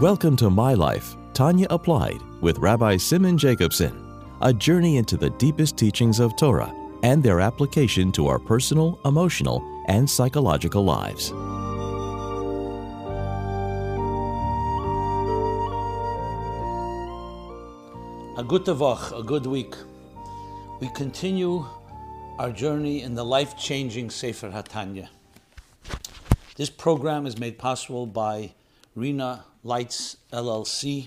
Welcome to My Life, Tanya Applied, with Rabbi Simon Jacobson, a journey into the deepest teachings of Torah and their application to our personal, emotional, and psychological lives. A good Tavach, a good week. We continue our journey in the life changing Sefer Hatanya. This program is made possible by Rena Lights LLC,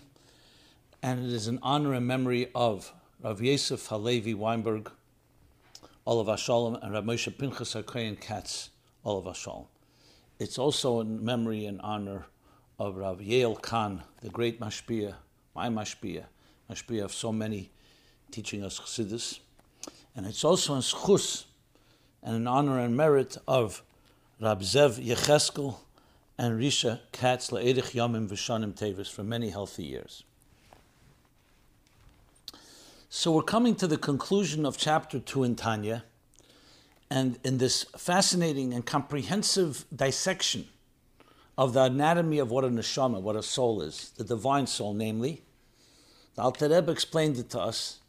and it is in honor and memory of Rav Yosef Halevi Weinberg, Olav Shalom, and Rav Moshe Pinchas HaKoyen Katz, Olav Shalom. It's also in memory and honor of Rav Yoel Kahn, the great Mashpia, my Mashpia, Mashpia of so many, teaching us Chassidus. And it's also in schus and in honor and merit of Rab Zev Yecheskel and Risha Katz La'edich Yomim V'shanim Tevis for many healthy years. So we're coming to the conclusion of chapter 2 in Tanya, and in this fascinating and comprehensive dissection of the anatomy of what a neshama, what a soul is, the divine soul, namely, the Alter Rebbe explained it to us,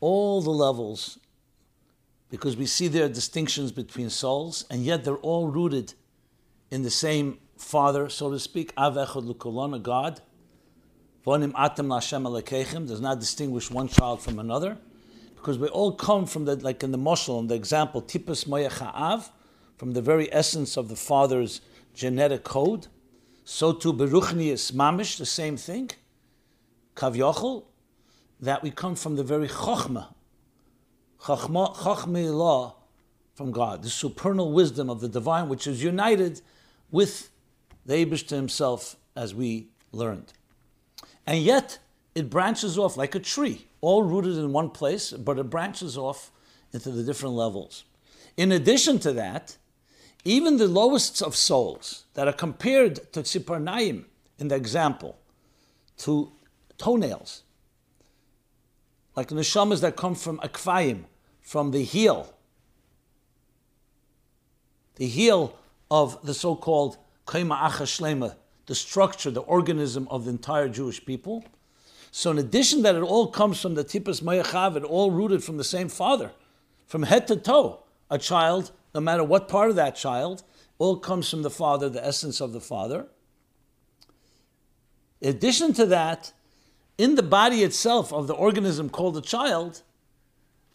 all the levels because we see there are distinctions between souls, and yet they're all rooted in the same Father, so to speak, Av Echad Lukolona, God. Vonim Atem Lashem Alekechem does not distinguish one child from another, because we all come from the, like in the Moshel, in the example, Tipus Moyach Ha'av, from the very essence of the Father's genetic code. So too Beruchnius Mamish, the same thing. Kav Yochel, that we come from the very Chochmah Chachmei law from God, the supernal wisdom of the divine, which is united with the Abish to himself, as we learned. And yet, it branches off like a tree, all rooted in one place, but it branches off into the different levels. In addition to that, even the lowest of souls that are compared to Tziparnaim in the example, to toenails, like the neshamas that come from akvayim, from the heel, the heel of the so-called the structure, the organism of the entire Jewish people. So in addition that it all comes from the Tipas Mayachav, it all rooted from the same father, from head to toe, a child, no matter what part of that child, all comes from the father, the essence of the father. In addition to that, in the body itself of the organism called a child,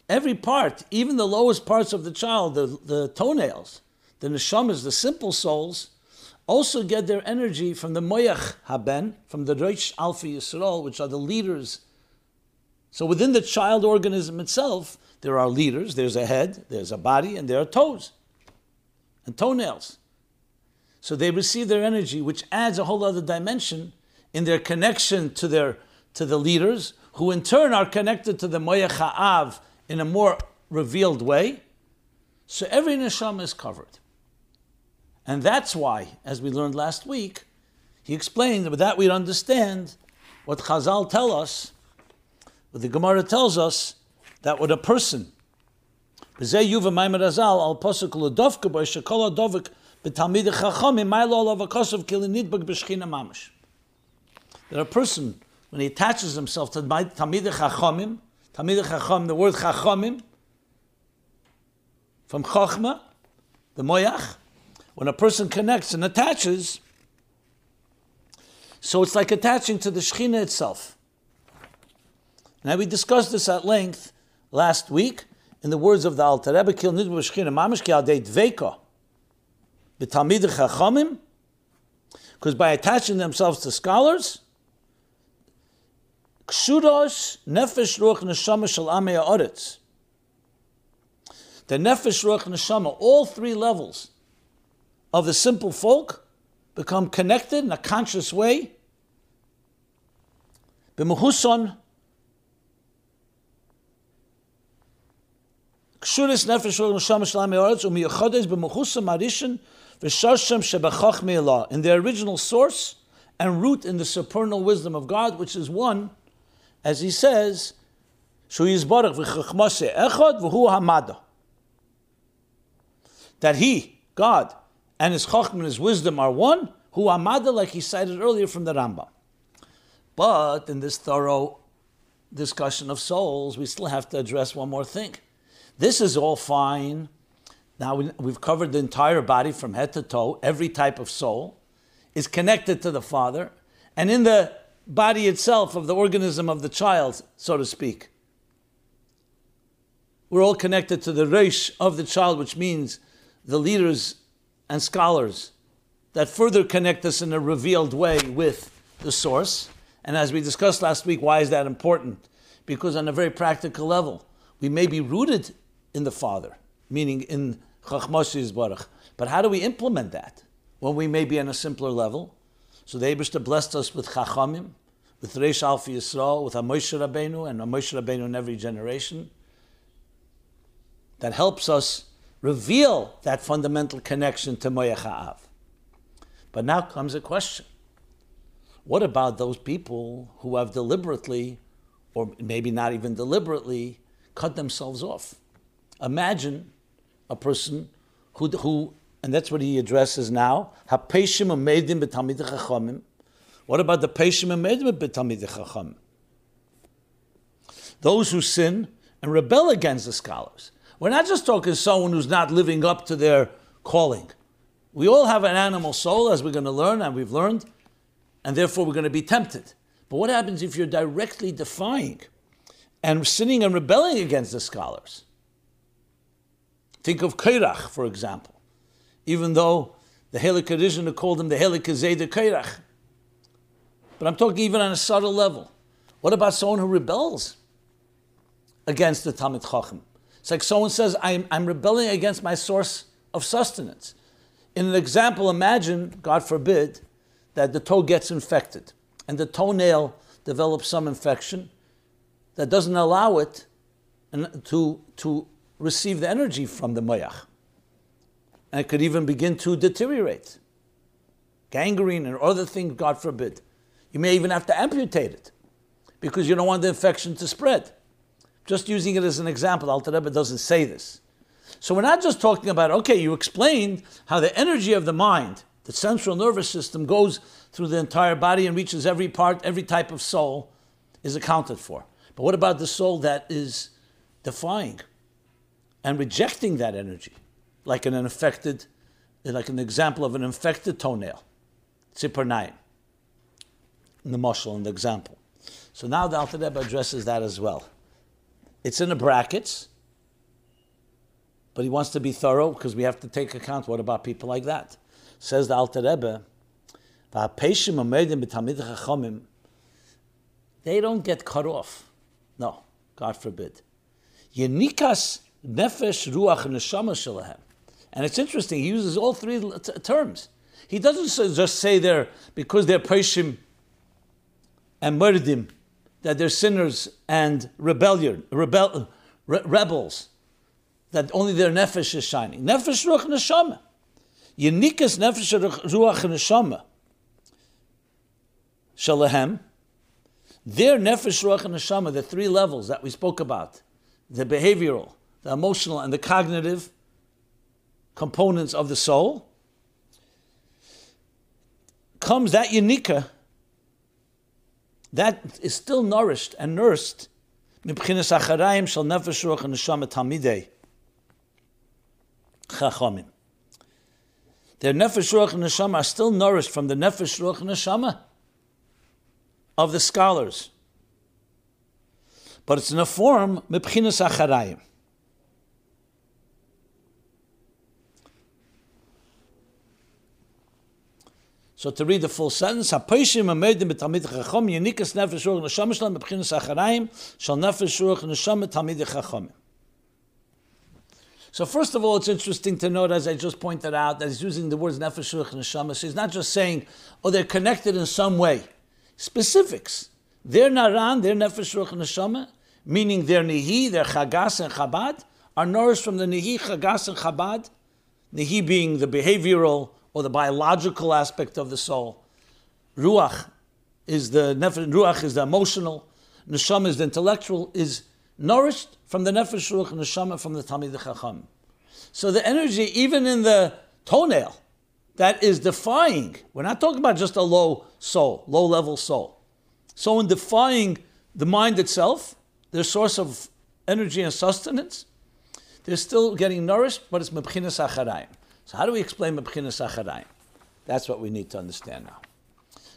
every part, even the lowest parts of the child, the, the toenails, the neshamas, the simple souls, also get their energy from the moyach haben, from the Reish Alpha Yisrael, which are the leaders. So within the child organism itself, there are leaders, there's a head, there's a body, and there are toes and toenails. So they receive their energy, which adds a whole other dimension in their connection to their to the leaders, who in turn are connected to the moyach ha'av, in a more revealed way, so every neshama is covered. And that's why, as we learned last week, he explained that with that we'd understand what Chazal tell us, what the Gemara tells us, that what a person, that a person, when he attaches himself to Talmidei Chachamim, Tamid Chacham, the word Chachamim, from Chachma, the Moyach, when a person connects and attaches, so it's like attaching to the Shechina itself. Now we discussed this at length last week in the words of the Alter Rebbe, Kil Nidbu Shechina Mamish Ki Adei Dveika, B'Talmid Chachamim, because by attaching themselves to scholars, Kshudos nefesh ruach neshama shel amei haaretz. The nefesh ruach neshama, all three levels of the simple folk, become connected in a conscious way. B'mechuson Kshudos nefesh ruach neshama shel amei haaretz umiyachodes b'mechuson marishin v'shashem shebachach me'elah in their original source and root in the supernal wisdom of God, which is one as he says, "Shuizbarik v'chachmoshe echad v'hu hamada." that he, God, and his chachma and his wisdom are one, who hamada, like he cited earlier from the Rambam. But in this thorough discussion of souls, we still have to address one more thing. This is all fine. Now we've covered the entire body from head to toe, every type of soul is connected to the father, and in the body itself of the organism of the child, so to speak. We're all connected to the reish of the child, which means the leaders and scholars that further connect us in a revealed way with the source. And as we discussed last week, why is that important? Because on a very practical level, we may be rooted in the Father, meaning in Chachmashis Baruch. But how do we implement that? When we may be on a simpler level. So the Abishta blessed us with Chachamim, with Reish Alfi Yisrael, with a Moshe Rabbeinu, and a Moshe Rabbeinu in every generation. That helps us reveal that fundamental connection to Moyach Ha'av. But now comes a question. What about those people who have deliberately, or maybe not even deliberately, cut themselves off? Imagine a person who, who and that's what he addresses now. What about the Peshim Amedim B'Talmidei Chacham? Those who sin and rebel against the scholars. We're not just talking someone who's not living up to their calling. We all have an animal soul, as we're going to learn, and we've learned, and therefore we're going to be tempted. But what happens if you're directly defying and sinning and rebelling against the scholars? Think of Kairach, for example. Even though the Helik Kadishna called him the Helik de Kairach. But I'm talking even on a subtle level. What about someone who rebels against the Talmid Chacham? It's like someone says, I'm, I'm rebelling against my source of sustenance. In an example, imagine, God forbid, that the toe gets infected and the toenail develops some infection that doesn't allow it to, to receive the energy from the moyach. And it could even begin to deteriorate. Gangrene and other things, God forbid. You may even have to amputate it because you don't want the infection to spread. Just using it as an example, Alter Rebbe doesn't say this. So we're not just talking about, okay, you explained how the energy of the mind, the central nervous system, goes through the entire body and reaches every part, every type of soul is accounted for. But what about the soul that is defying and rejecting that energy, like an infected, like an example of an infected toenail, tzipor in the muscle in the example. So now the Alter Rebbe addresses that as well. It's in the brackets, but he wants to be thorough because we have to take account. What about people like that? Says the Alter Rebbe, they don't get cut off. No, God forbid. Yenikas nefesh ruach neshama. And it's interesting, he uses all three t- terms. He doesn't just say they're, because they're Peshim and Murdim, that they're sinners and rebellion, rebel, re- rebels, that only their nefesh is shining. Nefesh ruach neshama. Yenikas nefesh ruach neshama. Shalahem. Their nefesh ruach neshama, the three levels that we spoke about, the behavioral, the emotional, and the cognitive components of the soul, comes that Yanika that is still nourished and nursed. Shall never Their nefesh ruach and neshama are still nourished from the nefesh ruach and neshama of the scholars. But it's in a form mibchinas acharayim. So to read the full sentence, "Hapoishim amedim yenikas nefesh ruach neshama shalom acharayim shal nefesh ruach neshama talmid chachamim." So first of all, it's interesting to note, as I just pointed out, that he's using the words nefesh ruach neshama. So he's not just saying, oh, they're connected in some way. Specifics. Their naran, their nefesh ruach neshama, meaning their nihi, their chagas and chabad, are nourished from the nihi, chagas and chabad. Nihi being the behavioral or the biological aspect of the soul. Ruach is the ruach is the emotional. Neshama is the intellectual. Is nourished from the nefesh ruach neshama from the Talmid Chacham. So the energy, even in the toenail, that is defying. We're not talking about just a low soul, low level soul. So in defying the mind itself, their source of energy and sustenance, they're still getting nourished, but it's mebchinas acharayim. So how do we explain mebchinas acharayim? That's what we need to understand now.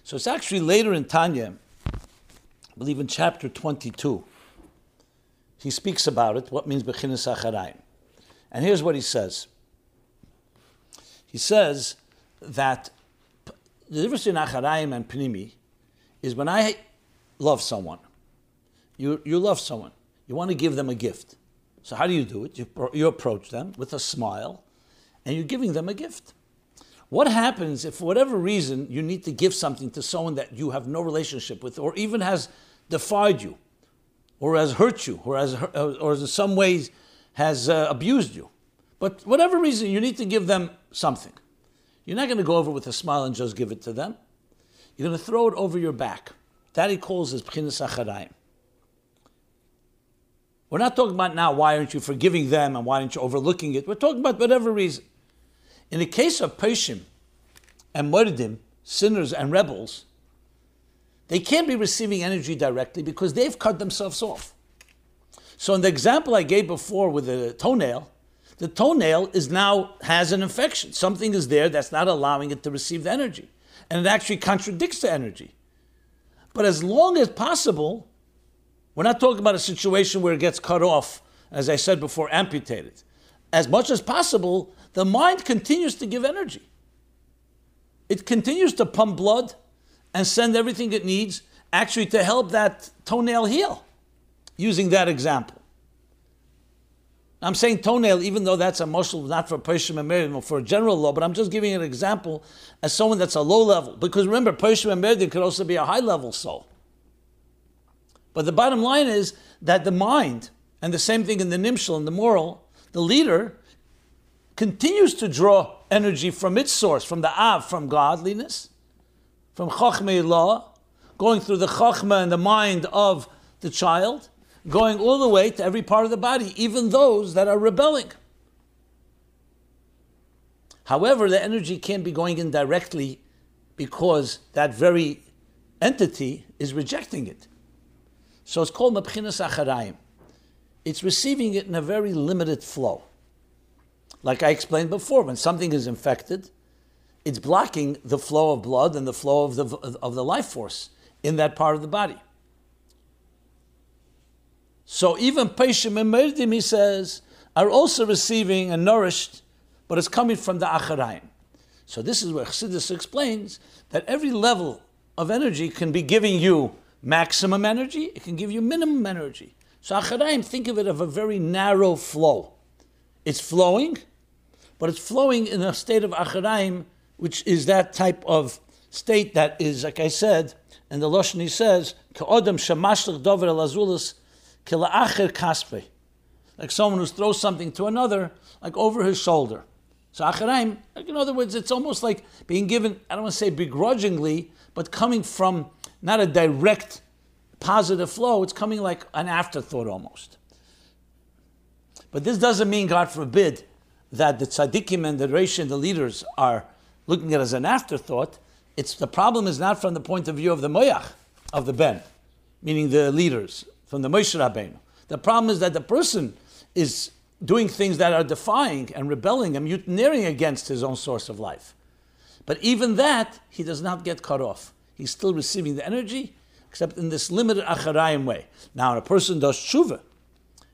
So it's actually later in Tanya, I believe in chapter 22, he speaks about it, what means mebchinas acharayim. And here's what he says. He says that the difference between acharayim and pnimi is when I love someone, you, you love someone, you want to give them a gift. So how do you do it? You, you approach them with a smile, and you're giving them a gift. What happens if, for whatever reason, you need to give something to someone that you have no relationship with, or even has defied you, or has hurt you, or has, or in some ways has uh, abused you? But whatever reason, you need to give them something. You're not going to go over with a smile and just give it to them. You're going to throw it over your back. That he calls as Pchinas Acharayim. We're not talking about now why aren't you forgiving them and why aren't you overlooking it. We're talking about whatever reason. In the case of Peshim and Mordim, sinners and rebels, they can't be receiving energy directly because they've cut themselves off. So in the example I gave before with the toenail, the toenail is now has an infection. Something is there that's not allowing it to receive the energy. And it actually contradicts the energy. But as long as possible, we're not talking about a situation where it gets cut off, as I said before, amputated. As much as possible, the mind continues to give energy. It continues to pump blood and send everything it needs actually to help that toenail heal, using that example. I'm saying toenail, even though that's a muscle not for Pershim and Merdim, for a general law, but I'm just giving an example as someone that's a low level. Because remember, Pershim and Merdim could also be a high level soul. But the bottom line is that the mind, and the same thing in the Nimshal and the moral, the leader continues to draw energy from its source, from the Av, from godliness, from Chachmei law, going through the Chachma and the mind of the child, going all the way to every part of the body, even those that are rebelling. However, the energy can't be going in directly because that very entity is rejecting it. So it's called Mabchinas Acharayim. It's receiving it in a very limited flow. Like I explained before, when something is infected, it's blocking the flow of blood and the flow of the, of the life force in that part of the body. So even Peshim and Merdim, he says, are also receiving and nourished, but it's coming from the Acharayim. So this is where Chassidus explains that every level of energy can be giving you maximum energy, it can give you minimum energy. So Acharayim, think of it of a very narrow flow. It's flowing, but it's flowing in a state of Acharayim, which is that type of state that is, like I said, and the Loshni says, Ka'odam shamashlich dover el azulis kila'acher kaspe, like someone who throws something to another, like over his shoulder. So acharaim, like in other words, it's almost like being given, I don't want to say begrudgingly, but coming from not a direct positive flow, it's coming like an afterthought almost. But this doesn't mean, God forbid, that the tzaddikim and the reish and the leaders are looking at as an afterthought. It's the problem is not from the point of view of the moyach, of the ben, meaning the leaders, from the Moshe Rabbeinu. The problem is that the person is doing things that are defying and rebelling and mutineering against his own source of life. But even that, he does not get cut off. He's still receiving the energy, except in this limited acharayim way. Now, a person does tshuva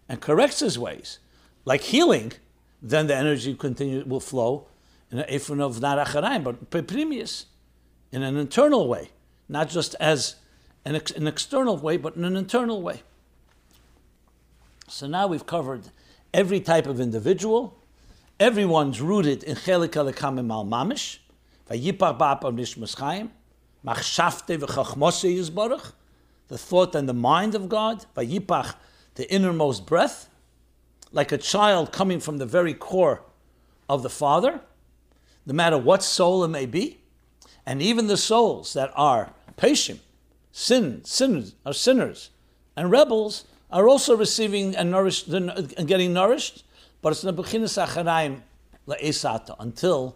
and corrects his ways, like healing, then the energy continue, will flow in an ifrin of not acharayim, but peprimius, in an internal way, not just as an, ex- an external way, but in an internal way. So now we've covered every type of individual. Everyone's rooted in chelik alekamim al mamish. Vayipach ba'apav nishmas chaim. Machshavte v'chachmose yizbarach. The thought and the mind of God. Vayipach, the innermost breath. Like a child coming from the very core of the Father. No matter what soul it may be. And even the souls that are patient, sin, sinners, are sinners, and rebels are also receiving and nourished and getting nourished, but it's nebuchinas acharayim le'esata until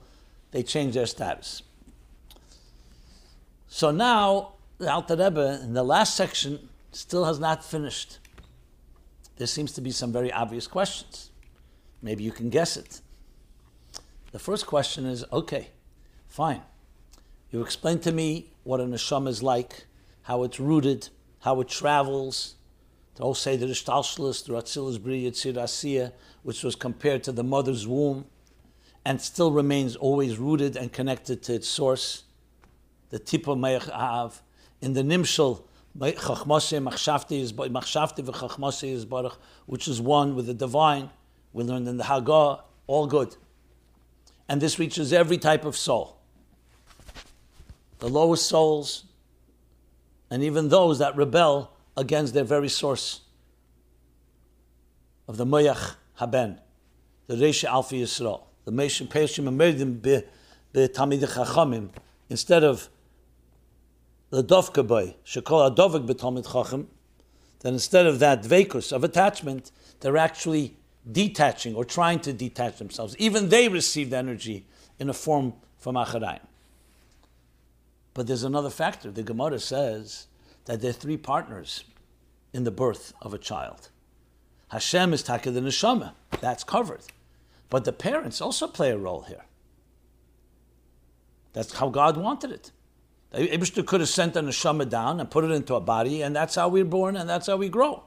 they change their status. So now the Alter Rebbe, in the last section, still has not finished. There seems to be some very obvious questions. Maybe you can guess it. The first question is okay, fine. You explain to me what a neshama is like, how it's rooted, how it travels. The say the Ishtalshalis, the Ratzilis Bri which was compared to the mother's womb and still remains always rooted and connected to its source. The Tipa Me'ach Av. In the Nimshal, which is one with the divine. We learned in the Hagah, all good. And this reaches every type of soul. The lowest souls, and even those that rebel against their very source of the Moyach Haben, the Reisha Alfi Yisrael, the Meshim Peshim Amerdim be Tamid Chachamim, instead of the Dovka boy, Shekol Adovik Betamid Chacham, then instead of that dvekus of attachment, they're actually detaching or trying to detach themselves. Even they received energy in a form from Acharayim. But there's another factor. The Gemara says that there are three partners in the birth of a child. Hashem is Taka the Neshama. That's covered. But the parents also play a role here. That's how God wanted it. Abishter could have sent a neshama down and put it into a body, and that's how we're born and that's how we grow.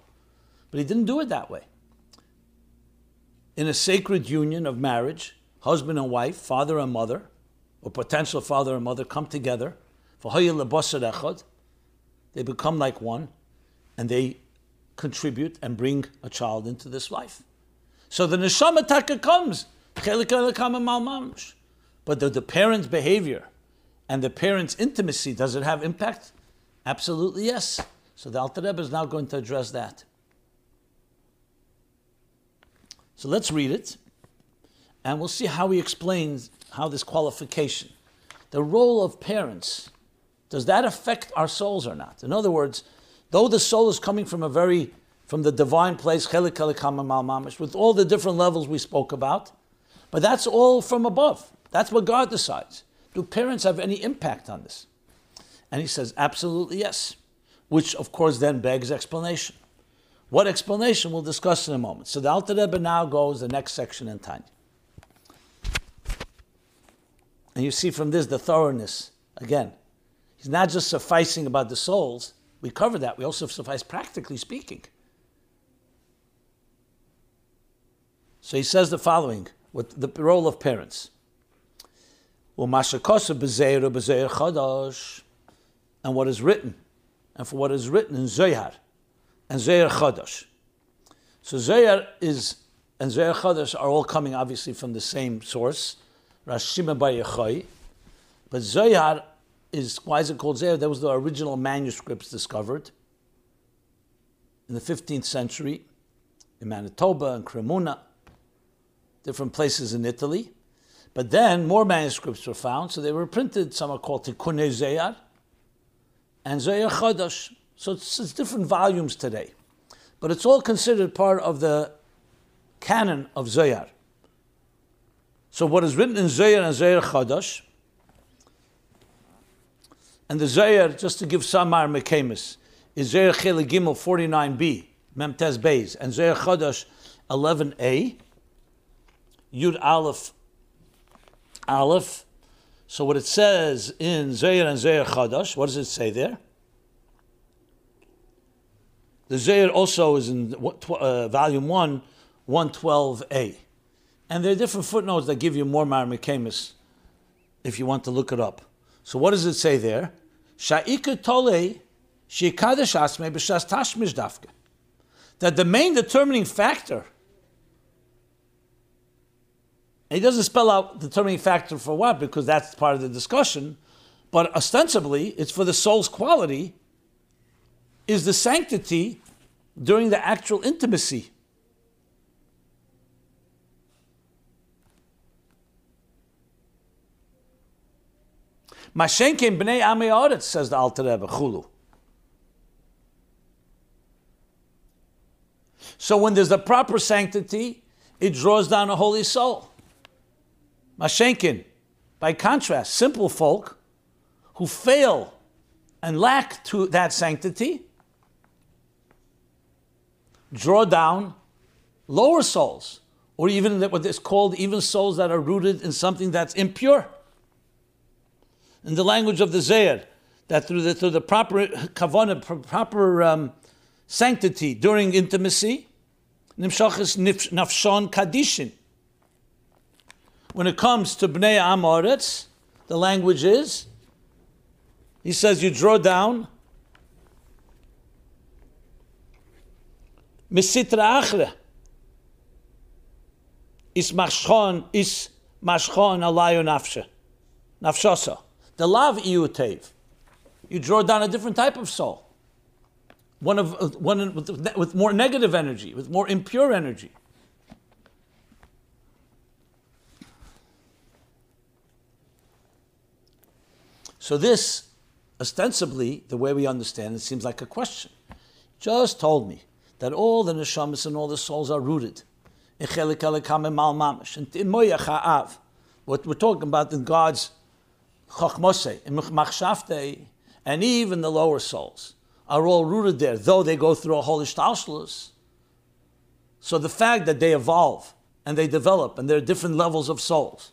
But he didn't do it that way. In a sacred union of marriage, husband and wife, father and mother, or potential father and mother come together. They become like one, and they contribute and bring a child into this life. So the neshama taka comes, but the, the parent's behavior and the parent's intimacy, does it have impact? Absolutely yes. So the Alter Rebbe is now going to address that. So let's read it, and we'll see how he explains how this qualification, the role of parents, does that affect our souls or not? In other words, though the soul is coming from a very from the divine place, with all the different levels we spoke about, but that's all from above. That's what God decides. Do parents have any impact on this? And he says, absolutely yes, which of course then begs explanation. What explanation we'll discuss in a moment. So the Alter Rebbe now goes the next section in Tanya. And you see from this the thoroughness. Again, he's not just sufficing about the souls. We cover that. We also suffice practically speaking. So he says the following with the role of parents. And what is written, and for what is written in Zohar and Zohar Chadash. So Zohar is and Zohar Chadash are all coming obviously from the same source, Rashima Bar. But Zohar is why is it called Zohar? That was the original manuscripts discovered in the 15th century in Mantova and Cremona, different places in Italy. But then more manuscripts were found, so they were printed. Some are called Tikkunei Zohar and Zohar Chadash. So it's, it's, different volumes today. But it's all considered part of the canon of Zohar. So what is written in Zohar and Zohar Chadash, and the Zohar, just to give Samar Mekemis, is Zohar Chele Gimel 49b, Memtez Beis, and Zayar Chadash 11a, Yud Aleph Aleph. So what it says in Zohar and Zohar Chadash, what does it say there? The Zohar also is in uh, volume 1, 112a. And there are different footnotes that give you more Marmikamis if you want to look it up. So what does it say there? Sha'ika tole she'ikadesh asme b'shas tashmish dafke. That the main determining factor he doesn't spell out the determining factor for what, because that's part of the discussion. But ostensibly, it's for the soul's quality, is the sanctity during the actual intimacy. Mashenkim b'nei amei says the Alter Rebbe, chulu. So when there's the proper sanctity, it draws down a holy soul. Mashenkin, by contrast, simple folk who fail and lack to that sanctity draw down lower souls, or even what is called even souls that are rooted in something that's impure. In the language of the Zohar, that through the, through the proper kavanah, proper um, sanctity during intimacy, nimshachis nafshon kadishin. When it comes to bnei amoretz, the language is, he says you draw down Mesitra achre. Is mashchon, is mashchon alayo nafshe. Nafshosa. The lav iutev. You draw down a different type of soul. One of uh, one with, with more negative energy, with more impure energy. So this, ostensibly, the way we understand it, seems like a question. Just told me that all the neshamas and all the souls are rooted. In chelik mal mamish and in moyach What we're talking about in God's chachmose, and machshavte, and even the lower souls are all rooted there, though they go through a holy ishtalshlus. So the fact that they evolve and they develop and there are different levels of souls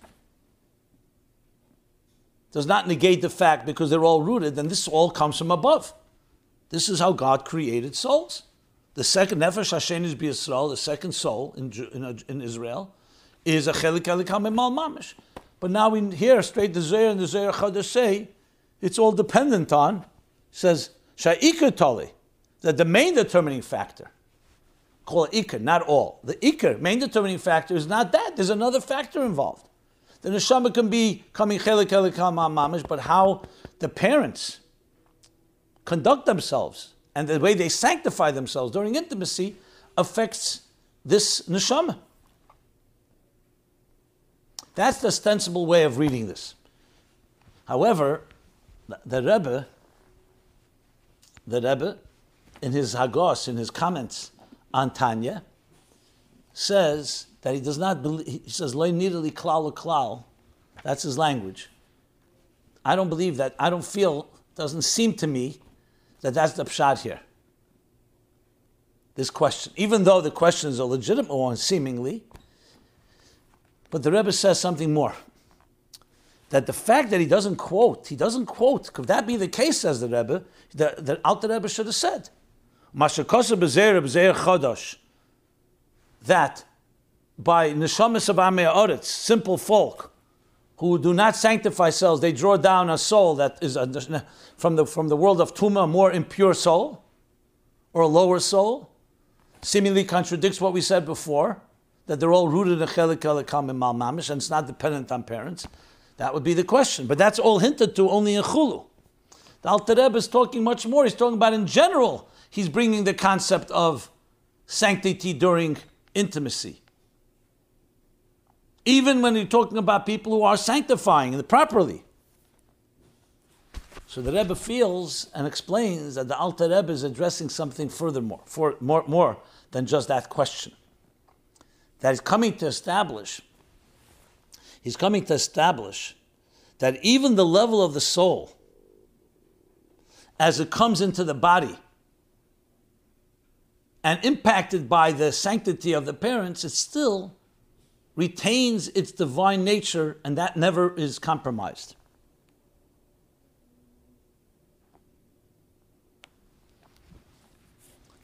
does not negate the fact because they're all rooted, then this all comes from above. This is how God created souls. The second Nefesh Hashem is B'Yisrael, the second soul in, in, uh, in Israel, is a Chelik Elikam Mal Mamish. But now we hear straight the Zohar and the Zohar Chadash say it's all dependent on, says Sha'ikr Tali, that the main determining factor, call it Ikr, not all. The Ikr, main determining factor, is not that. There's another factor involved. The neshama can be coming chelik elikam mamish, but how the parents conduct themselves and the way they sanctify themselves during intimacy affects this neshama. That's the ostensible way of reading this. However, the Rebbe, the Rebbe, in his Hagos, in his comments on Tanya, says that he does not believe, he says, Lo nidali klal klal, that's his language. I don't believe that, I don't feel, doesn't seem to me that that's the pshat here. This question, even though the question is a legitimate one, seemingly, but the Rebbe says something more. That the fact that he doesn't quote, he doesn't quote, could that be the case, says the Rebbe, that, that Alter Rebbe should have said. That by neshamas of Amei simple folk, who do not sanctify selves, they draw down a soul that is a, from, the, from the world of Tuma, a more impure soul, or a lower soul, seemingly contradicts what we said before, that they're all rooted in chelik elikam and mal mamish, and it's not dependent on parents. That would be the question. But that's all hinted to only in Chulu. The Alter Rebbe is talking much more. He's talking about in general, he's bringing the concept of sanctity during intimacy. Even when you're talking about people who are sanctifying properly. So the Rebbe feels and explains that the Alter Rebbe is addressing something furthermore, for more, more than just that question. That he's coming to establish, he's coming to establish that even the level of the soul, as it comes into the body, and impacted by the sanctity of the parents, it still retains its divine nature, and that never is compromised.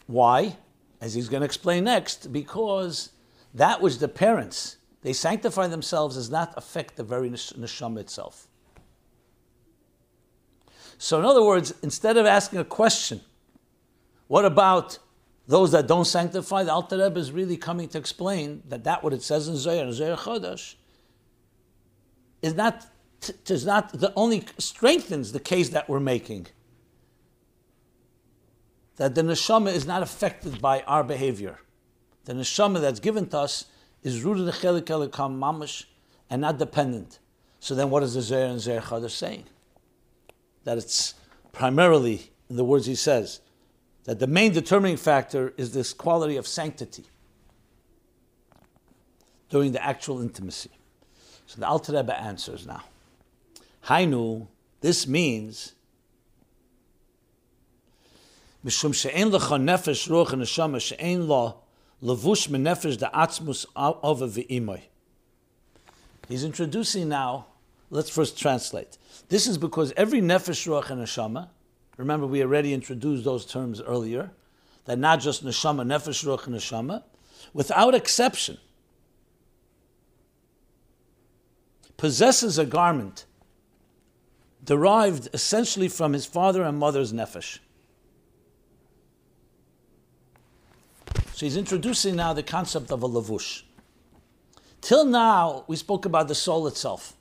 Why? As he's going to explain next, because that which the parents they sanctify themselves does not affect the very neshama itself. So, in other words, instead of asking a question, what about those that don't sanctify, the Alter Rebbe is really coming to explain that that what it says in Zohar, in Zohar Chodesh, is not, is not the only strengthens the case that we're making. That the neshama is not affected by our behavior. The neshama that's given to us is rooted in chelik elikam mamash and not dependent. So then, what is the Zohar and Zohar Chodesh saying? That it's primarily, in the words he says, that the main determining factor is this quality of sanctity during the actual intimacy. So the Alter Rebbe answers now. Hainu, this means nefesh ruach and neshama she'en lo levush min nefesh da'atzmus ova v'imoy. He's introducing now, let's first translate. This is because every nefesh ruach and neshama, remember we already introduced those terms earlier, that not just neshama, nefesh ruach neshama, without exception, possesses a garment derived essentially from his father and mother's nefesh. So he's introducing now the concept of a lavush. Till now, we spoke about the soul itself,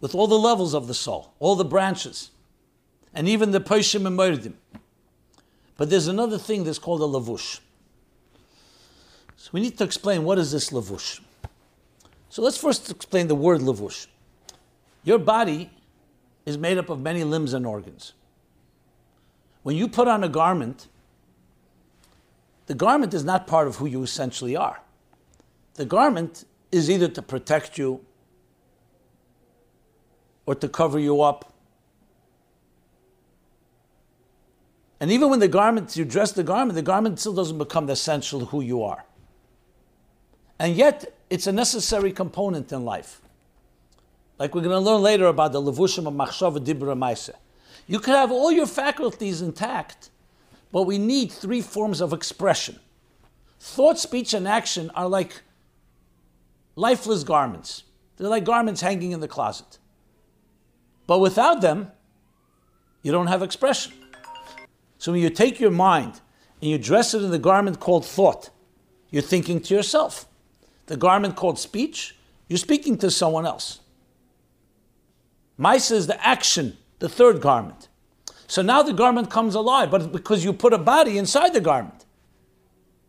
with all the levels of the soul, all the branches, and even the Poshim and Merdim. But there's another thing that's called a lavush. So we need to explain what is this lavush. So let's first explain the word lavush. Your body is made up of many limbs and organs. When you put on a garment, the garment is not part of who you essentially are. The garment is either to protect you or to cover you up. And even when the garment, you dress the garment, the garment still doesn't become the essential who you are. And yet, it's a necessary component in life. Like we're going to learn later about the levushim of machshava dibra maise. You could have all your faculties intact, but we need three forms of expression. Thought, speech, and action are like lifeless garments. They're like garments hanging in the closet. But without them, you don't have expression. So when you take your mind and you dress it in the garment called thought, you're thinking to yourself the garment called speech, you're speaking to someone else. Maisa is the action, the third garment. So now the garment comes alive, but because you put a body inside the garment.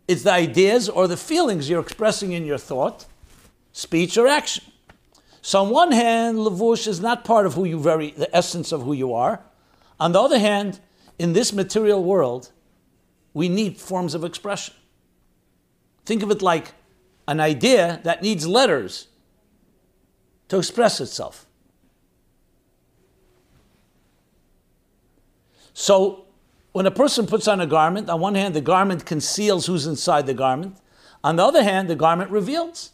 It's the ideas or the feelings you're expressing in your thought, speech, or action. So on one hand, lavush is not part of who you very the essence of who you are. On the other hand, in this material world, we need forms of expression. Think of it like an idea that needs letters to express itself. So, when a person puts on a garment, on one hand, the garment conceals who's inside the garment. On the other hand, the garment reveals.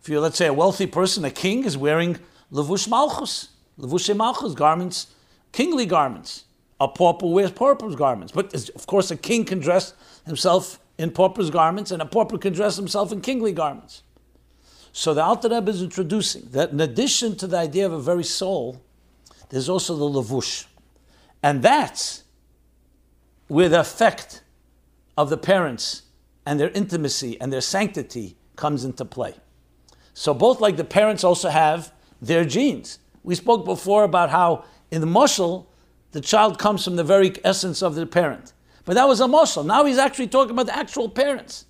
If you're, let's say, a wealthy person, a king is wearing levush malchus, levush malchus garments, kingly garments. A pauper wears pauper's garments. But of course, a king can dress himself in pauper's garments, and a pauper can dress himself in kingly garments. So the Alter Rebbe is introducing that in addition to the idea of a very soul, there's also the lavush. And that's where the effect of the parents and their intimacy and their sanctity comes into play. So both like the parents also have their genes. We spoke before about how in the mushal, the child comes from the very essence of the parent. But that was a muscle. Now he's actually talking about the actual parents.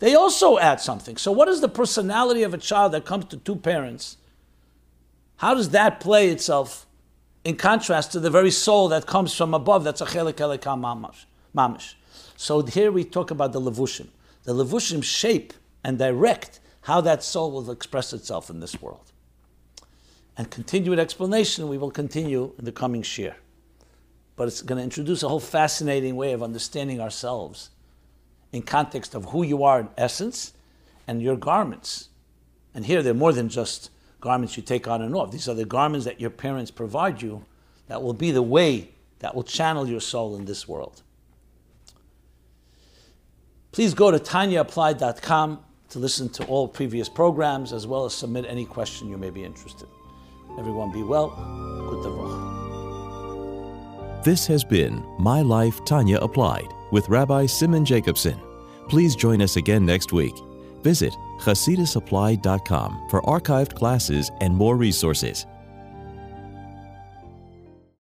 They also add something. So, what is the personality of a child that comes to two parents? How does that play itself in contrast to the very soul that comes from above? That's a chelik elikam mamish. So here we talk about the levushim. The levushim shape and direct how that soul will express itself in this world. And continued explanation we will continue in the coming shir but it's going to introduce a whole fascinating way of understanding ourselves in context of who you are in essence and your garments. And here they're more than just garments you take on and off. These are the garments that your parents provide you that will be the way that will channel your soul in this world. Please go to tanyaapplied.com to listen to all previous programs as well as submit any question you may be interested. Everyone be well. Good this has been My Life Tanya Applied with Rabbi Simon Jacobson. Please join us again next week. Visit chasidusapplied.com for archived classes and more resources.